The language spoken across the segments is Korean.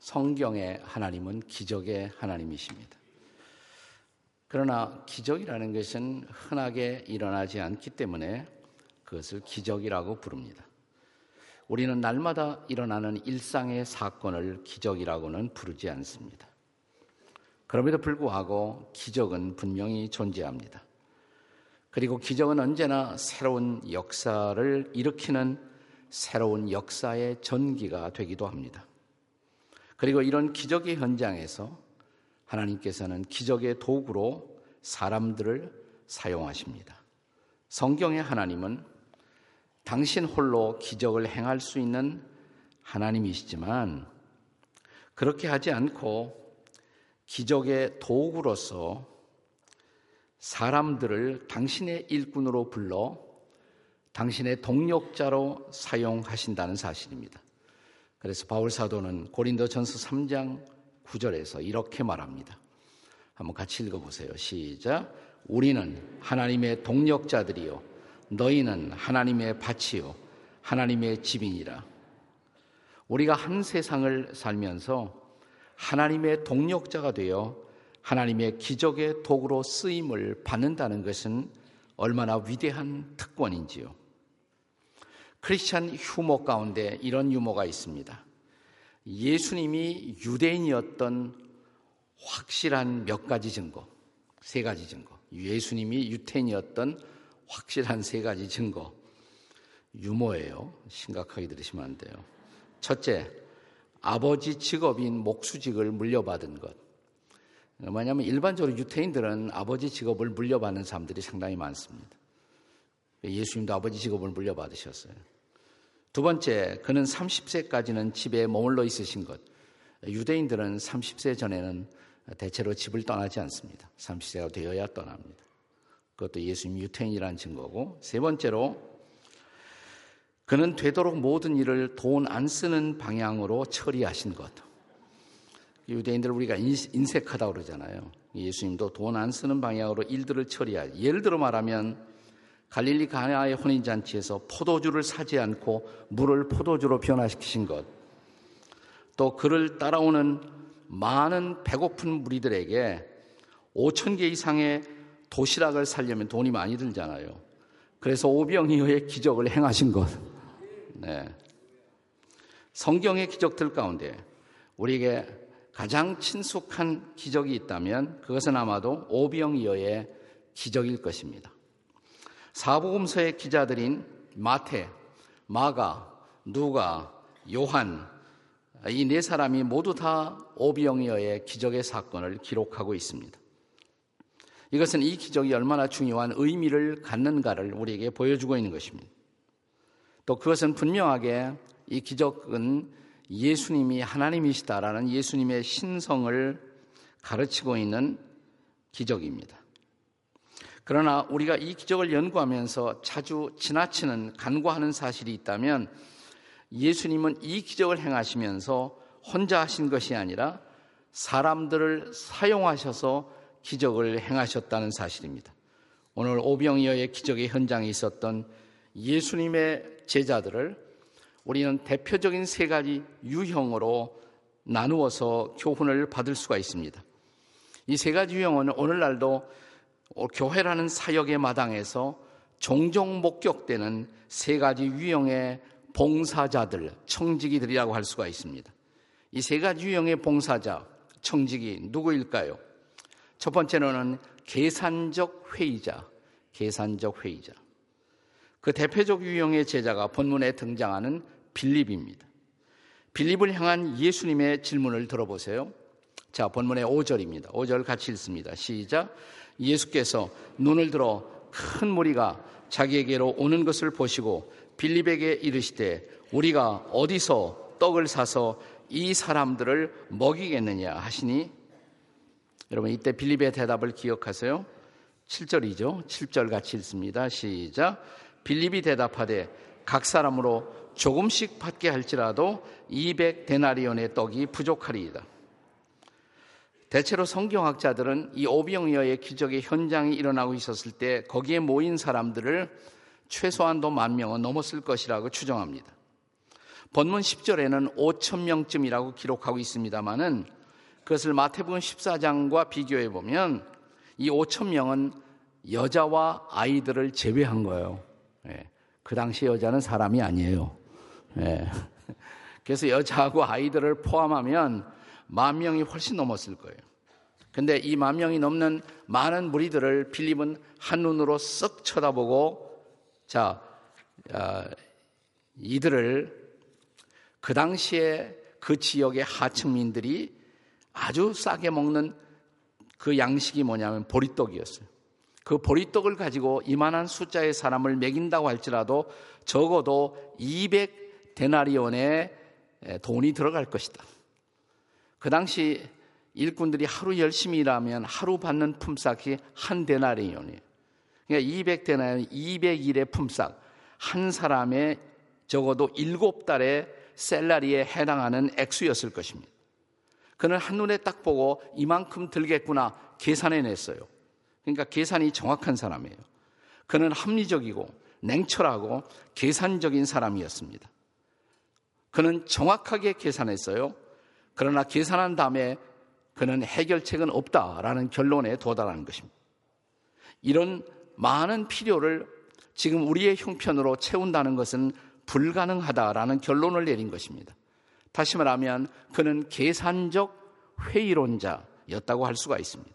성경의 하나님은 기적의 하나님이십니다. 그러나 기적이라는 것은 흔하게 일어나지 않기 때문에 그것을 기적이라고 부릅니다. 우리는 날마다 일어나는 일상의 사건을 기적이라고는 부르지 않습니다. 그럼에도 불구하고 기적은 분명히 존재합니다. 그리고 기적은 언제나 새로운 역사를 일으키는 새로운 역사의 전기가 되기도 합니다. 그리고 이런 기적의 현장에서 하나님께서는 기적의 도구로 사람들을 사용하십니다. 성경의 하나님은 당신 홀로 기적을 행할 수 있는 하나님이시지만 그렇게 하지 않고 기적의 도구로서 사람들을 당신의 일꾼으로 불러 당신의 동력자로 사용하신다는 사실입니다. 그래서 바울 사도는 고린도전서 3장 9절에서 이렇게 말합니다. 한번 같이 읽어 보세요. 시작. 우리는 하나님의 동력자들이요. 너희는 하나님의 밭이요. 하나님의 집이니라. 우리가 한 세상을 살면서 하나님의 동력자가 되어 하나님의 기적의 도구로 쓰임을 받는다는 것은 얼마나 위대한 특권인지요. 크리스찬 휴머 가운데 이런 유머가 있습니다. 예수님이 유대인이었던 확실한 몇 가지 증거, 세 가지 증거. 예수님이 유태인이었던 확실한 세 가지 증거. 유머예요. 심각하게 들으시면 안 돼요. 첫째, 아버지 직업인 목수직을 물려받은 것. 뭐냐면 일반적으로 유태인들은 아버지 직업을 물려받는 사람들이 상당히 많습니다. 예수님도 아버지 직업을 물려받으셨어요. 두 번째, 그는 30세까지는 집에 머물러 있으신 것. 유대인들은 30세 전에는 대체로 집을 떠나지 않습니다. 30세가 되어야 떠납니다. 그것도 예수님 유태인이라는 증거고. 세 번째로, 그는 되도록 모든 일을 돈 안 쓰는 방향으로 처리하신 것. 유대인들 우리가 인색하다고 그러잖아요. 예수님도 돈 안 쓰는 방향으로 일들을 처리하. 예를 들어 말하면 갈릴리 가나의 혼인잔치에서 포도주를 사지 않고 물을 포도주로 변화시키신 것. 또 그를 따라오는 많은 배고픈 무리들에게 5천 개 이상의 도시락을 살려면 돈이 많이 들잖아요. 그래서 오병이어의 기적을 행하신 것. 네. 성경의 기적들 가운데 우리에게 가장 친숙한 기적이 있다면 그것은 아마도 오병이어의 기적일 것입니다. 사복음서의 기자들인 마태, 마가, 누가, 요한 이 네 사람이 모두 다 오병이어의 기적의 사건을 기록하고 있습니다. 이것은 이 기적이 얼마나 중요한 의미를 갖는가를 우리에게 보여주고 있는 것입니다. 또 그것은 분명하게 이 기적은 예수님이 하나님이시다라는 예수님의 신성을 가르치고 있는 기적입니다. 그러나 우리가 이 기적을 연구하면서 자주 지나치는 간과하는 사실이 있다면 예수님은 이 기적을 행하시면서 혼자 하신 것이 아니라 사람들을 사용하셔서 기적을 행하셨다는 사실입니다. 오늘 오병이어의 기적의 현장에 있었던 예수님의 제자들을 우리는 대표적인 세 가지 유형으로 나누어서 교훈을 받을 수가 있습니다. 이 세 가지 유형은 오늘날도 어, 교회라는 사역의 마당에서 종종 목격되는 세 가지 유형의 봉사자들, 청지기들이라고 할 수가 있습니다. 이 세 가지 유형의 봉사자, 청지기 누구일까요? 첫 번째로는 계산적 회의자, 계산적 회의자. 그 대표적 유형의 제자가 본문에 등장하는 빌립입니다. 빌립을 향한 예수님의 질문을 들어보세요. 자, 본문의 5절입니다. 5절 같이 읽습니다. 시작. 예수께서 눈을 들어 큰 무리가 자기에게로 오는 것을 보시고 빌립에게 이르시되 우리가 어디서 떡을 사서 이 사람들을 먹이겠느냐 하시니 여러분 이때 빌립의 대답을 기억하세요. 7절이죠. 7절 같이 읽습니다. 시작. 빌립이 대답하되 각 사람으로 조금씩 받게 할지라도 200 데나리온의 떡이 부족하리이다. 대체로 성경학자들은 이 오병이어의 기적의 현장이 일어나고 있었을 때 거기에 모인 사람들을 최소한도 만 명은 넘었을 것이라고 추정합니다. 본문 10절에는 5천 명쯤이라고 기록하고 있습니다만은 그것을 마태복음 14장과 비교해 보면 이 5천 명은 여자와 아이들을 제외한 거예요. 예. 그 당시 여자는 사람이 아니에요. 예. 그래서 여자하고 아이들을 포함하면 만 명이 훨씬 넘었을 거예요. 근데 이 만 명이 넘는 많은 무리들을 빌립은 한눈으로 쓱 쳐다보고 자, 어, 이들을 그 당시에 그 지역의 하층민들이 아주 싸게 먹는 그 양식이 뭐냐면 보리떡이었어요. 그 보리떡을 가지고 이만한 숫자의 사람을 먹인다고 할지라도 적어도 200 데나리온의 돈이 들어갈 것이다. 그 당시 일꾼들이 하루 열심히 일하면 하루 받는 품삯이 한 데나리온이에요. 그러니까 200 데나리온, 200일의 품삯, 한 사람의 적어도 7달의 셀라리에 해당하는 액수였을 것입니다. 그는 한눈에 딱 보고 이만큼 들겠구나 계산해 냈어요. 그러니까 계산이 정확한 사람이에요. 그는 합리적이고 냉철하고 계산적인 사람이었습니다. 그는 정확하게 계산했어요. 그러나 계산한 다음에 그는 해결책은 없다라는 결론에 도달하는 것입니다. 이런 많은 필요를 지금 우리의 형편으로 채운다는 것은 불가능하다라는 결론을 내린 것입니다. 다시 말하면 그는 계산적 회의론자였다고 할 수가 있습니다.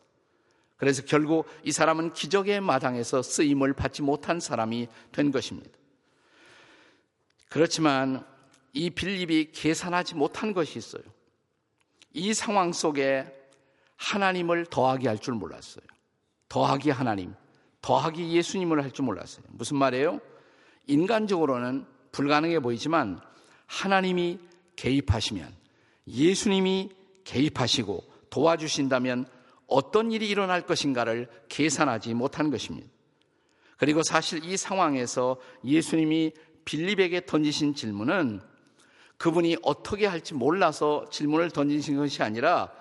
그래서 결국 이 사람은 기적의 마당에서 쓰임을 받지 못한 사람이 된 것입니다. 그렇지만 이 빌립이 계산하지 못한 것이 있어요. 이 상황 속에 하나님을 더하게 할 줄 몰랐어요. 더하기 하나님, 더하기 예수님을 할 줄 몰랐어요. 무슨 말이에요? 인간적으로는 불가능해 보이지만 하나님이 개입하시면 예수님이 개입하시고 도와주신다면 어떤 일이 일어날 것인가를 계산하지 못한 것입니다. 그리고 사실 이 상황에서 예수님이 빌립에게 던지신 질문은 그분이 어떻게 할지 몰라서 질문을 던지신 것이 아니라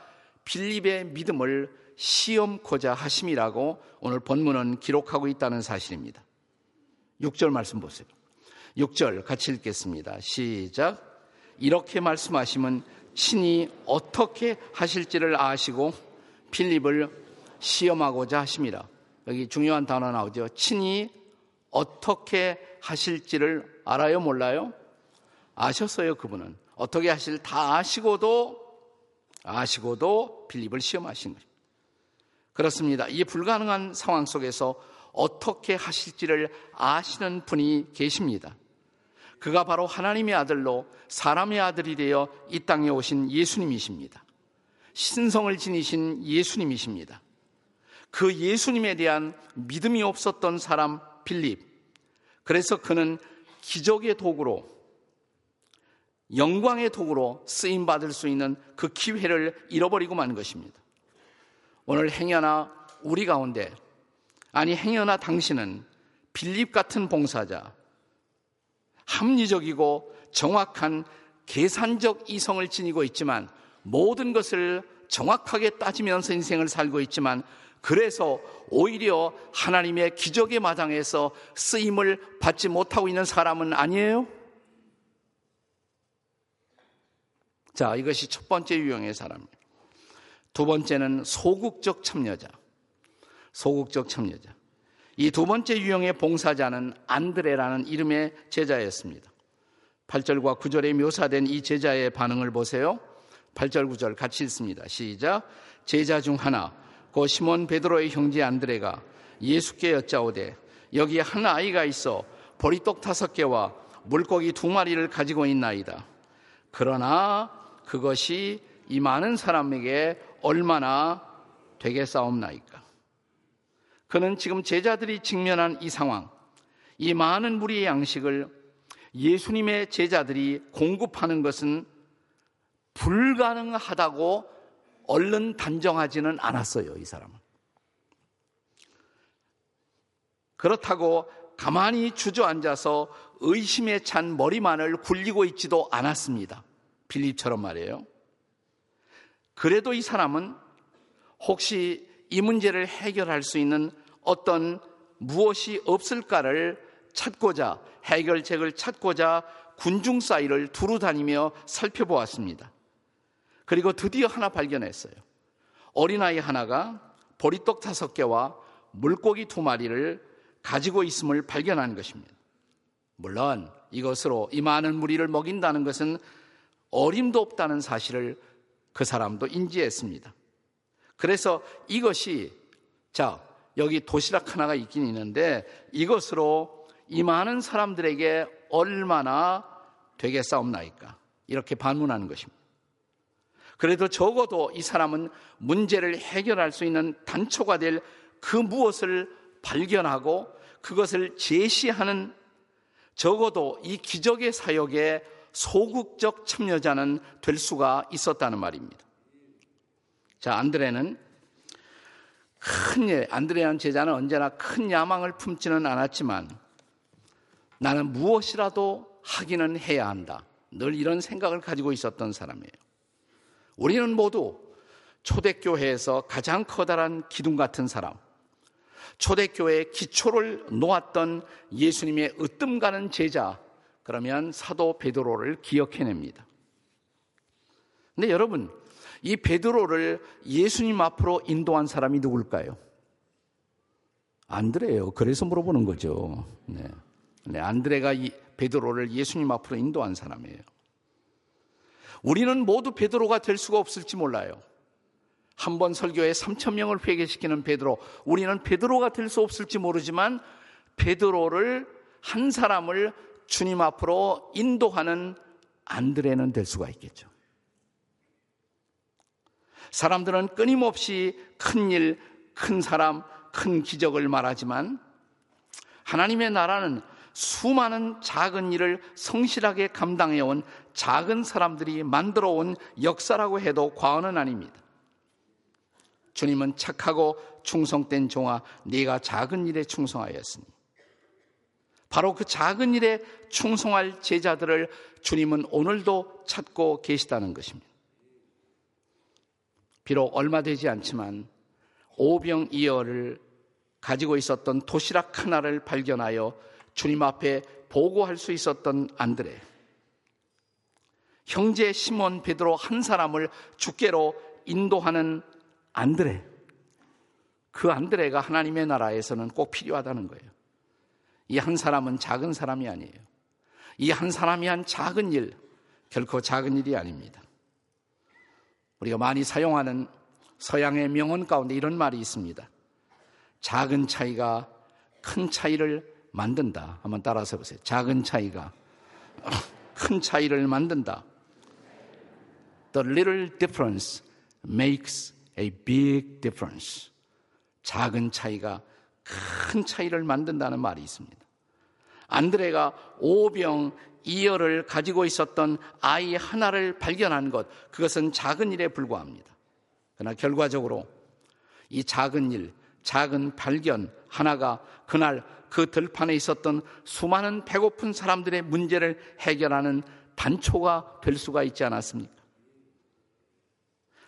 빌립의 믿음을 시험코자 하심이라고 오늘 본문은 기록하고 있다는 사실입니다. 6절 말씀 보세요. 6절 같이 읽겠습니다. 시작. 이렇게 말씀하시면 신이 어떻게 하실지를 아시고 필립을 시험하고자 하십니다. 여기 중요한 단어 나오죠. 친히 어떻게 하실지를 알아요, 몰라요? 아셨어요, 그분은. 어떻게 하실 다 아시고도 아시고도 빌립을 시험하신 거죠. 그렇습니다. 이 불가능한 상황 속에서 어떻게 하실지를 아시는 분이 계십니다. 그가 바로 하나님의 아들로 사람의 아들이 되어 이 땅에 오신 예수님이십니다. 신성을 지니신 예수님이십니다. 그 예수님에 대한 믿음이 없었던 사람 빌립. 그래서 그는 기적의 도구로 영광의 도구로 쓰임 받을 수 있는 그 기회를 잃어버리고 만 것입니다. 오늘 행여나 우리 가운데 아니 행여나 당신은 빌립 같은 봉사자 합리적이고 정확한 계산적 이성을 지니고 있지만 모든 것을 정확하게 따지면서 인생을 살고 있지만 그래서 오히려 하나님의 기적의 마당에서 쓰임을 받지 못하고 있는 사람은 아니에요? 자, 이것이 첫 번째 유형의 사람이에요. 두 번째는 소극적 참여자. 소극적 참여자. 이 두 번째 유형의 봉사자는 안드레라는 이름의 제자였습니다. 8절과 9절에 묘사된 이 제자의 반응을 보세요. 8절, 9절 같이 읽습니다. 시작. 제자 중 하나, 고 시몬 베드로의 형제 안드레가 예수께 여짜오되 여기 한 아이가 있어 보리떡 다섯 개와 물고기 두 마리를 가지고 있나이다. 그러나 그것이 이 많은 사람에게 얼마나 되겠사옵나이까. 그는 지금 제자들이 직면한 이 상황, 이 많은 무리의 양식을 예수님의 제자들이 공급하는 것은 불가능하다고 얼른 단정하지는 않았어요, 이 사람은. 그렇다고 가만히 주저앉아서 의심에 찬 머리만을 굴리고 있지도 않았습니다. 빌립처럼 말이에요. 그래도 이 사람은 혹시 이 문제를 해결할 수 있는 어떤 무엇이 없을까를 찾고자 해결책을 찾고자 군중 사이를 두루 다니며 살펴보았습니다. 그리고 드디어 하나 발견했어요. 어린아이 하나가 보리떡 다섯 개와 물고기 두 마리를 가지고 있음을 발견한 것입니다. 물론 이것으로 이 많은 무리를 먹인다는 것은 어림도 없다는 사실을 그 사람도 인지했습니다. 그래서 이것이 자 여기 도시락 하나가 있긴 있는데 이것으로 이 많은 사람들에게 얼마나 되겠사옵나이까 이렇게 반문하는 것입니다. 그래도 적어도 이 사람은 문제를 해결할 수 있는 단초가 될 그 무엇을 발견하고 그것을 제시하는 적어도 이 기적의 사역에 소극적 참여자는 될 수가 있었다는 말입니다. 자, 안드레는 큰 예, 안드레한 제자는 언제나 큰 야망을 품지는 않았지만 나는 무엇이라도 하기는 해야 한다. 늘 이런 생각을 가지고 있었던 사람이에요. 우리는 모두 초대교회에서 가장 커다란 기둥 같은 사람, 초대교회의 기초를 놓았던 예수님의 으뜸 가는 제자, 그러면 사도 베드로를 기억해냅니다. 근데 여러분, 이 베드로를 예수님 앞으로 인도한 사람이 누굴까요? 안드레예요. 그래서 물어보는 거죠. 네. 네, 안드레가 이 베드로를 예수님 앞으로 인도한 사람이에요. 우리는 모두 베드로가 될 수가 없을지 몰라요. 한 번 설교에 3천 명을 회개시키는 베드로, 우리는 베드로가 될 수 없을지 모르지만 베드로를 한 사람을 주님 앞으로 인도하는 안드레는 될 수가 있겠죠. 사람들은 끊임없이 큰 일, 큰 사람, 큰 기적을 말하지만 하나님의 나라는 수많은 작은 일을 성실하게 감당해온 작은 사람들이 만들어 온 역사라고 해도 과언은 아닙니다. 주님은 착하고 충성된 종아, 네가 작은 일에 충성하였으니. 바로 그 작은 일에 충성할 제자들을 주님은 오늘도 찾고 계시다는 것입니다. 비록 얼마 되지 않지만 오병이어를 가지고 있었던 도시락 하나를 발견하여 주님 앞에 보고할 수 있었던 안드레. 형제 시몬 베드로 한 사람을 주께로 인도하는 안드레. 그 안드레가 하나님의 나라에서는 꼭 필요하다는 거예요. 이 한 사람은 작은 사람이 아니에요. 이 한 사람이 한 작은 일, 결코 작은 일이 아닙니다. 우리가 많이 사용하는 서양의 명언 가운데 이런 말이 있습니다. 작은 차이가 큰 차이를 만든다. 한번 따라서 보세요. 작은 차이가 큰 차이를 만든다. The little difference makes a big difference. 작은 차이가 큰 차이를 만든다는 말이 있습니다. 안드레가 오병 이열을 가지고 있었던 아이 하나를 발견한 것, 그것은 작은 일에 불과합니다. 그러나 결과적으로 이 작은 일, 작은 발견 하나가 그날 그 들판에 있었던 수많은 배고픈 사람들의 문제를 해결하는 단초가 될 수가 있지 않았습니까?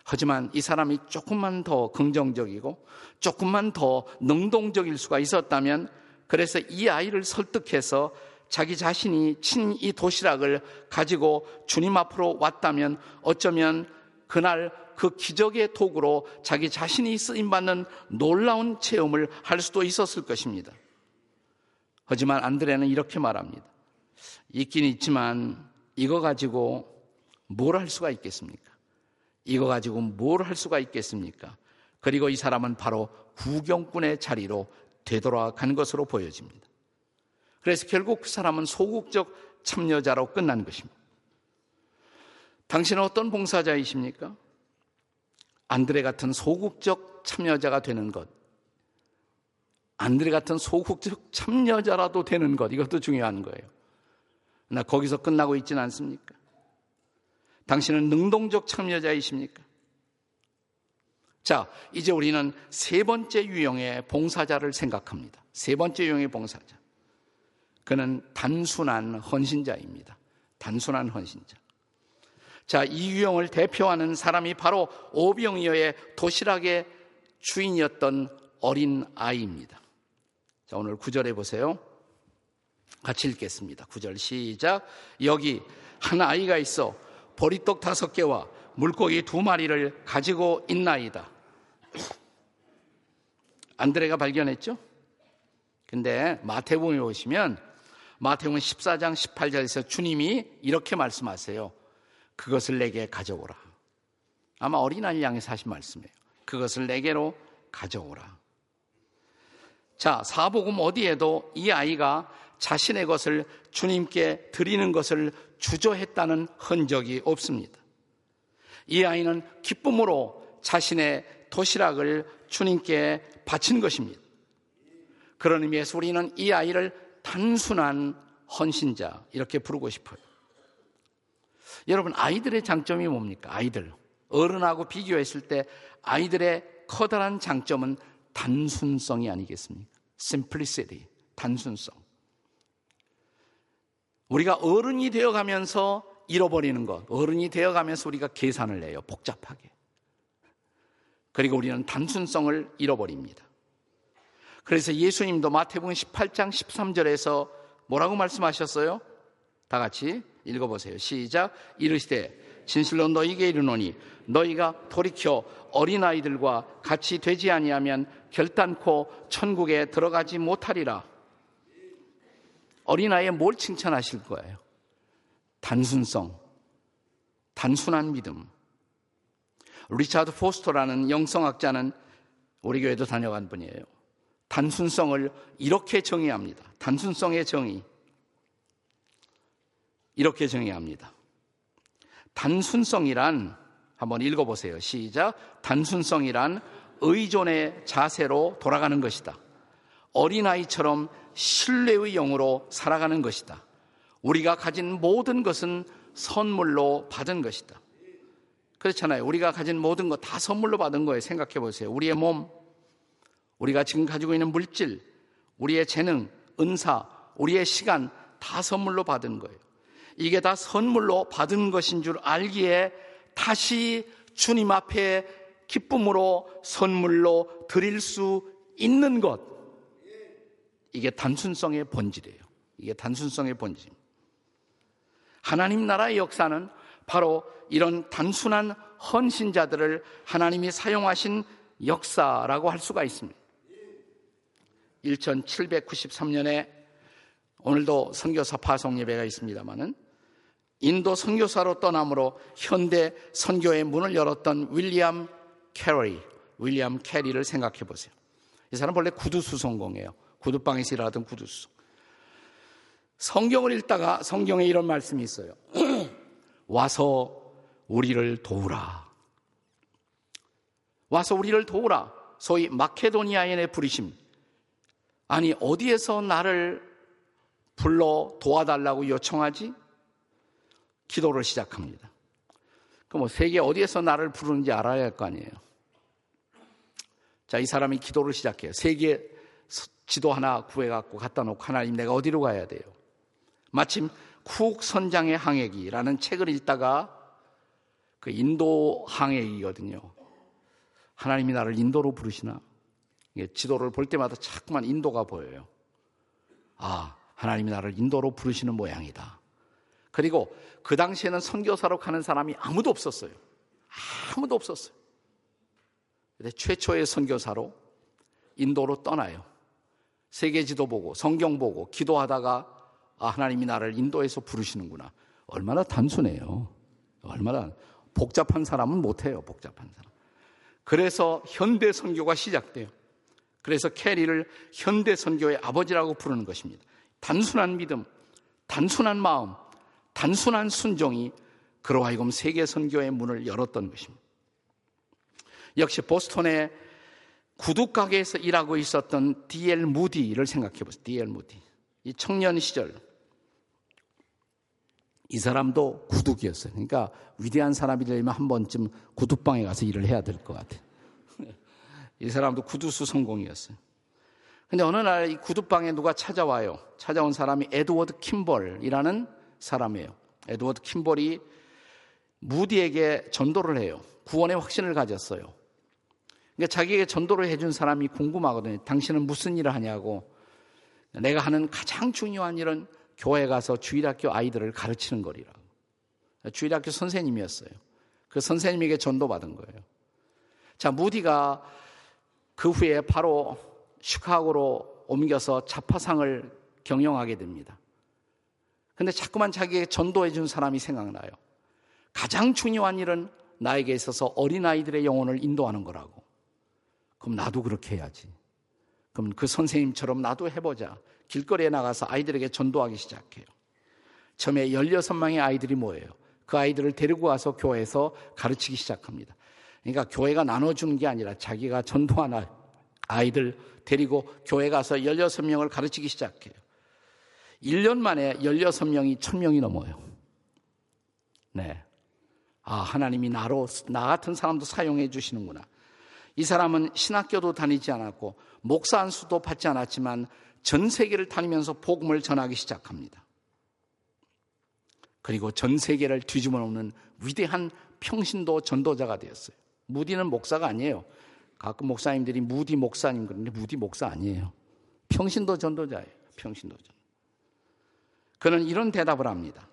하지만 이 사람이 조금만 더 긍정적이고 조금만 더 능동적일 수가 있었다면 그래서 이 아이를 설득해서 자기 자신이 친 이 도시락을 가지고 주님 앞으로 왔다면 어쩌면 그날 그 기적의 도구로 자기 자신이 쓰임받는 놀라운 체험을 할 수도 있었을 것입니다. 하지만 안드레는 이렇게 말합니다. 있긴 있지만 이거 가지고 뭘 할 수가 있겠습니까? 이거 가지고 뭘 할 수가 있겠습니까? 그리고 이 사람은 바로 구경꾼의 자리로 되돌아간 것으로 보여집니다. 그래서 결국 그 사람은 소극적 참여자로 끝난 것입니다. 당신은 어떤 봉사자이십니까? 안드레 같은 소극적 참여자가 되는 것. 안드레 같은 소극적 참여자라도 되는 것. 이것도 중요한 거예요. 나 거기서 끝나고 있지는 않습니까? 당신은 능동적 참여자이십니까? 자, 이제 우리는 세 번째 유형의 봉사자를 생각합니다. 세 번째 유형의 봉사자. 그는 단순한 헌신자입니다. 단순한 헌신자. 자, 이 유형을 대표하는 사람이 바로 오병이어의 도시락의 주인이었던 어린 아이입니다. 자, 오늘 구절에 보세요. 같이 읽겠습니다. 9절 시작. 여기 한 아이가 있어 보리떡 다섯 개와 물고기 두 마리를 가지고 있나이다. 안드레가 발견했죠? 근데 마태복음에 보시면 마태복음 14장 18절에서 주님이 이렇게 말씀하세요. 그것을 내게 가져오라. 아마 어린아이를 향해서 하신 말씀이에요. 그것을 내게로 가져오라. 자, 사복음 어디에도 이 아이가 자신의 것을 주님께 드리는 것을 주저했다는 흔적이 없습니다. 이 아이는 기쁨으로 자신의 도시락을 주님께 바친 것입니다. 그런 의미에서 우리는 이 아이를 단순한 헌신자 이렇게 부르고 싶어요. 여러분 아이들의 장점이 뭡니까? 아이들 어른하고 비교했을 때 아이들의 커다란 장점은 단순성이 아니겠습니까? simplicity 단순성. 우리가 어른이 되어 가면서 잃어버리는 것, 어른이 되어 가면서 우리가 계산을 해요. 복잡하게. 그리고 우리는 단순성을 잃어버립니다. 그래서 예수님도 마태복음 18장 13절에서 뭐라고 말씀하셨어요? 다 같이 읽어보세요. 시작. 이르시되 진실로 너희에게 이르노니 너희가 돌이켜 어린아이들과 같이 되지 아니하면 결단코 천국에 들어가지 못하리라. 어린아이에 뭘 칭찬하실 거예요? 단순성, 단순한 믿음. 리차드 포스터라는 영성학자는 우리 교회도 다녀간 분이에요. 단순성을 이렇게 정의합니다. 단순성의 정의. 이렇게 정의합니다. 단순성이란 한번 읽어보세요. 시작. 단순성이란 의존의 자세로 돌아가는 것이다. 어린아이처럼 신뢰의 영으로 살아가는 것이다. 우리가 가진 모든 것은 선물로 받은 것이다. 그렇잖아요. 우리가 가진 모든 것 다 선물로 받은 거예요. 생각해 보세요. 우리의 몸, 우리가 지금 가지고 있는 물질, 우리의 재능, 은사, 우리의 시간 다 선물로 받은 거예요. 이게 다 선물로 받은 것인 줄 알기에 다시 주님 앞에 기쁨으로 선물로 드릴 수 있는 것. 이게 단순성의 본질이에요. 이게 단순성의 본질. 하나님 나라의 역사는 바로 이런 단순한 헌신자들을 하나님이 사용하신 역사라고 할 수가 있습니다. 1793년에 오늘도 선교사 파송 예배가 있습니다만은 인도 선교사로 떠남으로 현대 선교의 문을 열었던 윌리엄 캐리, 윌리엄 캐리를 생각해 보세요. 이 사람 원래 구두 수선공이에요. 구두방에서 일하던 구두수선. 성경을 읽다가 성경에 이런 말씀이 있어요. 와서 우리를 도우라. 와서 우리를 도우라. 소위 마케도니아인의 부르심. 아니, 어디에서 나를 불러 도와달라고 요청하지? 기도를 시작합니다. 그럼 뭐 세계 어디에서 나를 부르는지 알아야 할 거 아니에요. 자, 이 사람이 기도를 시작해요. 세계 지도 하나 구해갖고 갖다 놓고 하나님 내가 어디로 가야 돼요? 마침 쿡 선장의 항해기라는 책을 읽다가 그 인도 항해기거든요. 하나님이 나를 인도로 부르시나? 지도를 볼 때마다 자꾸만 인도가 보여요. 아, 하나님이 나를 인도로 부르시는 모양이다. 그리고 그 당시에는 선교사로 가는 사람이 아무도 없었어요. 아무도 없었어요. 근데 최초의 선교사로 인도로 떠나요. 세계 지도 보고 성경 보고 기도하다가 아, 하나님이 나를 인도에서 부르시는구나. 얼마나 단순해요. 얼마나 복잡한 사람은 못해요. 복잡한 사람. 그래서 현대 선교가 시작돼요. 그래서 캐리를 현대 선교의 아버지라고 부르는 것입니다. 단순한 믿음, 단순한 마음, 단순한 순종이 그로 하여금 세계 선교의 문을 열었던 것입니다. 역시 보스턴의 구두 가게에서 일하고 있었던 D.L. 무디를 생각해 보세요. D.L. 무디. 이 청년 시절 이 사람도 구둑이었어요. 그러니까 위대한 사람이 되려면 한 번쯤 구두방에 가서 일을 해야 될 것 같아요. 이 사람도 구두수 성공이었어요. 근데 어느 날 이 구두방에 누가 찾아와요. 찾아온 사람이 에드워드 킴벌이라는 사람이에요. 에드워드 킴벌이 무디에게 전도를 해요. 구원의 확신을 가졌어요. 그러니까 자기에게 전도를 해준 사람이 궁금하거든요. 당신은 무슨 일을 하냐고. 내가 하는 가장 중요한 일은 교회 가서 주일학교 아이들을 가르치는 거리라고. 주일학교 선생님이었어요. 그 선생님에게 전도받은 거예요. 자, 무디가 그 후에 바로 시카고로 옮겨서 자파상을 경영하게 됩니다. 근데 자꾸만 자기에게 전도해 준 사람이 생각나요. 가장 중요한 일은 나에게 있어서 어린아이들의 영혼을 인도하는 거라고. 그럼 나도 그렇게 해야지. 그럼 그 선생님처럼 나도 해보자. 길거리에 나가서 아이들에게 전도하기 시작해요. 처음에 16명의 아이들이 모여요. 그 아이들을 데리고 와서 교회에서 가르치기 시작합니다. 그러니까 교회가 나눠주는 게 아니라 자기가 전도한 아이들 데리고 교회 가서 16명을 가르치기 시작해요. 1년 만에 16명이 1000명이 넘어요. 네. 아, 하나님이 나로, 나 같은 사람도 사용해 주시는구나. 이 사람은 신학교도 다니지 않았고, 목사 안수도 받지 않았지만, 전 세계를 다니면서 복음을 전하기 시작합니다. 그리고 전 세계를 뒤집어 놓는 위대한 평신도 전도자가 되었어요. 무디는 목사가 아니에요. 가끔 목사님들이 무디 목사님 그러는데 무디 목사 아니에요. 평신도 전도자예요. 평신도 전. 그는 이런 대답을 합니다.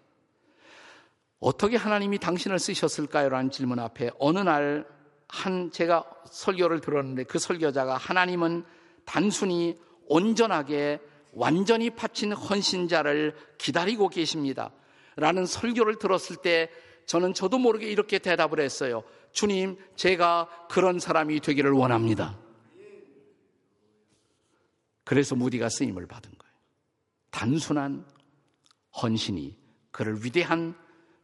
어떻게 하나님이 당신을 쓰셨을까요? 라는 질문 앞에 어느 날 한 제가 설교를 들었는데 그 설교자가 하나님은 단순히 온전하게 완전히 바친 헌신자를 기다리고 계십니다. 라는 설교를 들었을 때 저는 저도 모르게 이렇게 대답을 했어요. 주님, 제가 그런 사람이 되기를 원합니다. 그래서 무디가 쓰임을 받은 거예요. 단순한 헌신이 그를 위대한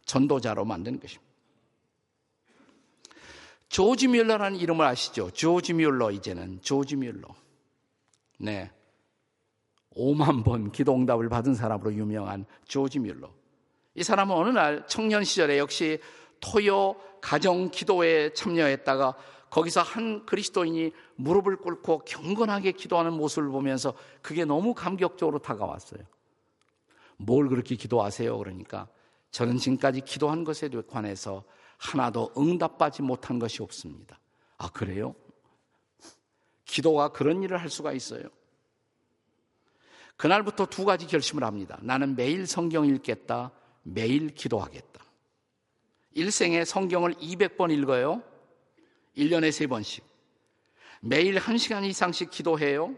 전도자로 만든 것입니다. 조지 뮬러라는 이름을 아시죠? 조지 뮬러 이제는 조지 뮬러. 네. 5만 번 기도응답을 받은 사람으로 유명한 조지 뮬러. 이 사람은 어느 날 청년 시절에 역시 토요 가정 기도에 참여했다가 거기서 한 그리스도인이 무릎을 꿇고 경건하게 기도하는 모습을 보면서 그게 너무 감격적으로 다가왔어요. 뭘 그렇게 기도하세요? 그러니까 저는 지금까지 기도한 것에 관해서 하나도 응답받지 못한 것이 없습니다. 아, 그래요? 기도가 그런 일을 할 수가 있어요. 그날부터 두 가지 결심을 합니다. 나는 매일 성경 읽겠다. 매일 기도하겠다. 일생에 성경을 200번 읽어요. 1년에 3번씩. 매일 1시간 이상씩 기도해요.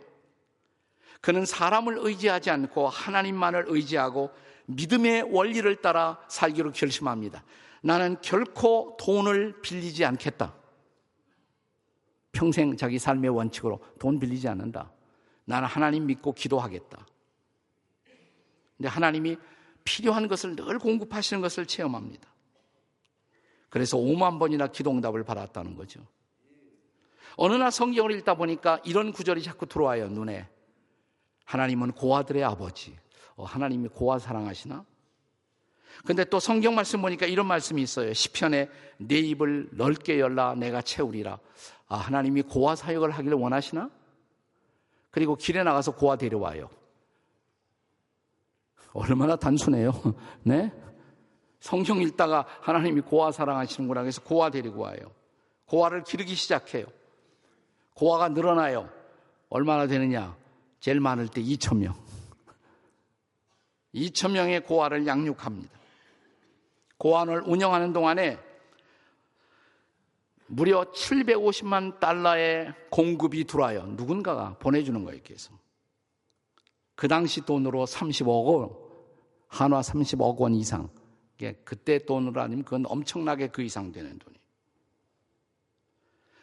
그는 사람을 의지하지 않고 하나님만을 의지하고 믿음의 원리를 따라 살기로 결심합니다. 나는 결코 돈을 빌리지 않겠다. 평생 자기 삶의 원칙으로 돈 빌리지 않는다. 나는 하나님 믿고 기도하겠다. 근데 하나님이 필요한 것을 늘 공급하시는 것을 체험합니다. 그래서 5만 번이나 기도응답을 받았다는 거죠. 어느 날 성경을 읽다 보니까 이런 구절이 자꾸 들어와요, 눈에. 하나님은 고아들의 아버지. 어, 하나님이 고아 사랑하시나? 근데 또 성경 말씀 보니까 이런 말씀이 있어요. 시편에 내 입을 넓게 열라 내가 채우리라. 아, 하나님이 고아 사역을 하기를 원하시나? 그리고 길에 나가서 고아 데려와요. 얼마나 단순해요. 네? 성경 읽다가 하나님이 고아 사랑하시는구나. 그래서 고아 데리고 와요. 고아를 기르기 시작해요. 고아가 늘어나요. 얼마나 되느냐? 제일 많을 때 2천 명. 2천 명의 고아를 양육합니다. 고아원을 운영하는 동안에 무려 750만 달러의 공급이 들어와요. 누군가가 보내주는 거예요, 계속. 그 당시 돈으로 30억 원, 한화 30억 원 이상. 그때 돈으로 아니면 그건 엄청나게 그 이상 되는 돈이.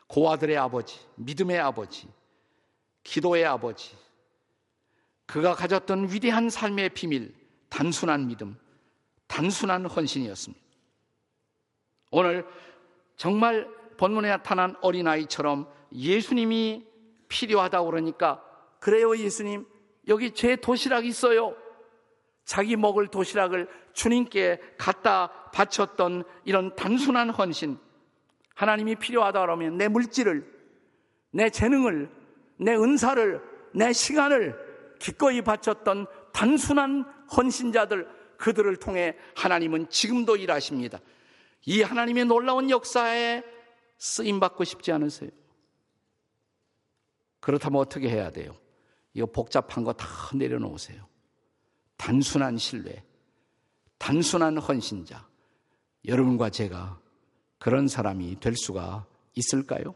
고아들의 아버지, 믿음의 아버지, 기도의 아버지, 그가 가졌던 위대한 삶의 비밀, 단순한 믿음, 단순한 헌신이었습니다. 오늘 정말 본문에 나타난 어린아이처럼 예수님이 필요하다고 그러니까 그래요 예수님 여기 제 도시락 있어요. 자기 먹을 도시락을 주님께 갖다 바쳤던 이런 단순한 헌신. 하나님이 필요하다 그러면 내 물질을, 내 재능을, 내 은사를, 내 시간을 기꺼이 바쳤던 단순한 헌신자들, 그들을 통해 하나님은 지금도 일하십니다. 이 하나님의 놀라운 역사에 쓰임 받고 싶지 않으세요? 그렇다면 어떻게 해야 돼요? 이거 복잡한 거 다 내려놓으세요. 단순한 신뢰, 단순한 헌신자. 여러분과 제가 그런 사람이 될 수가 있을까요?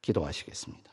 기도하시겠습니다.